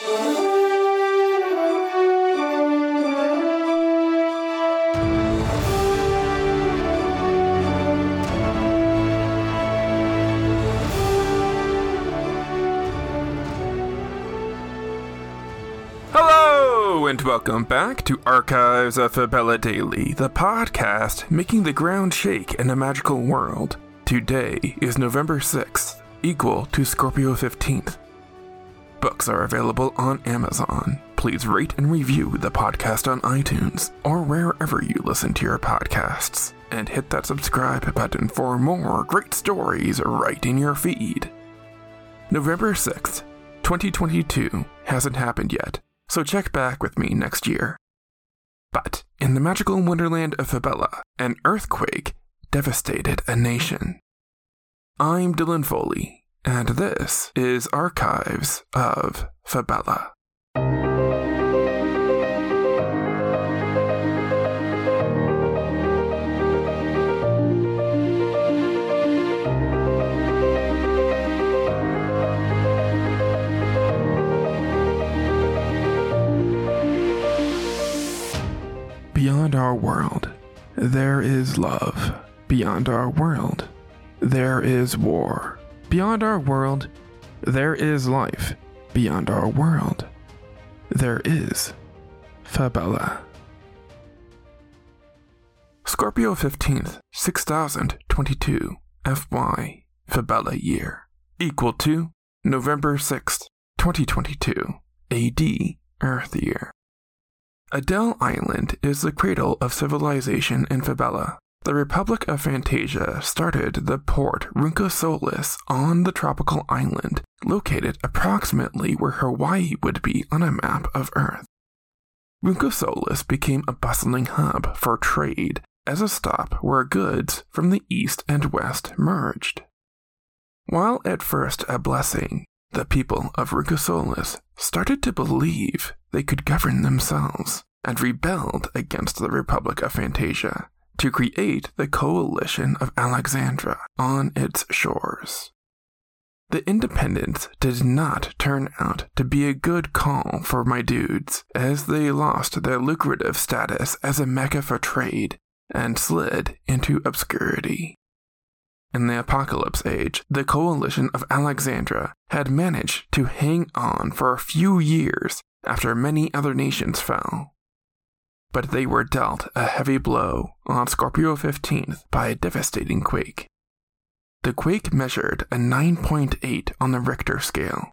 Hello, and welcome back to Archives of Fabella Daily, the podcast making the ground shake in a magical world. Today is November 6th, equal to Scorpio 15th. Books are available on Amazon. Please rate and review the podcast on iTunes or wherever you listen to your podcasts. And hit that subscribe button for more great stories right in your feed. November 6th, 2022 hasn't happened yet, so check back with me next year. But in the magical wonderland of Fabella, an earthquake devastated a nation. I'm Dylan Foley, and this is Archives of Fabella. Beyond our world, there is love. Beyond our world, there is war. Beyond our world, there is life. Beyond our world, there is Fabella. Scorpio 15th, 6022, FY, Fabella year, equal to November 6th, 2022, AD, Earth year. Adele Island is the cradle of civilization in Fabella. The Republic of Fantasia started the port Runca Solis on the tropical island, located approximately where Hawaii would be on a map of Earth. Runca Solis became a bustling hub for trade as a stop where goods from the east and west merged. While at first a blessing, the people of Runca Solis started to believe they could govern themselves and rebelled against the Republic of Fantasia to create the Coalition of Alexandra on its shores. The independence did not turn out to be a good call for my dudes, as they lost their lucrative status as a mecca for trade and slid into obscurity. In the Apocalypse Age, the Coalition of Alexandra had managed to hang on for a few years after many other nations fell. But they were dealt a heavy blow on Scorpio 15th by a devastating quake. The quake measured a 9.8 on the Richter scale.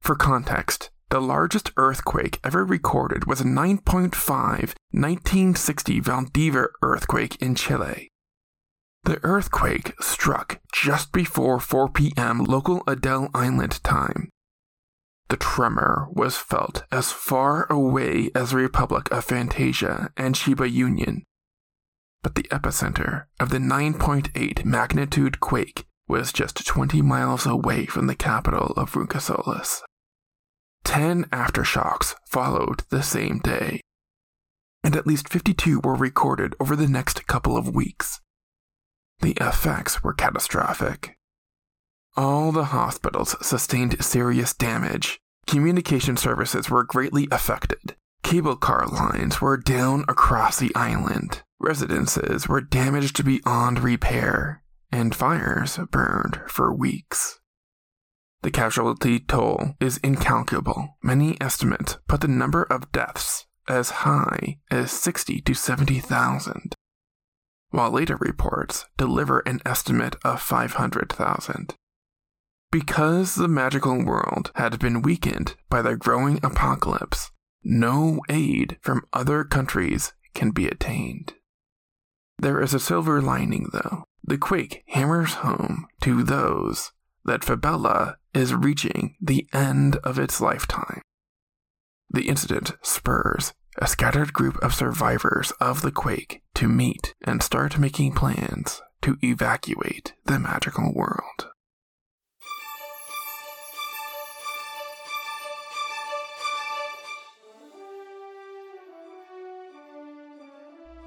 For context, the largest earthquake ever recorded was a 9.5 1960 Valdivia earthquake in Chile. The earthquake struck just before 4 p.m. local Adele Island time. The tremor was felt as far away as the Republic of Fantasia and Chiba Union. But the epicenter of the 9.8 magnitude quake was just 20 miles away from the capital of Runca Solis. Ten aftershocks followed the same day, and at least 52 were recorded over the next couple of weeks. The effects were catastrophic. All the hospitals sustained serious damage. Communication services were greatly affected. Cable car lines were down across the island. Residences were damaged beyond repair, and fires burned for weeks. The casualty toll is incalculable. Many estimates put the number of deaths as high as 60 to 70,000 while later reports deliver an estimate of 500,000. Because the magical world had been weakened by the growing apocalypse, no aid from other countries can be attained. There is a silver lining, though. The quake hammers home to those that Fabella is reaching the end of its lifetime. The incident spurs a scattered group of survivors of the quake to meet and start making plans to evacuate the magical world.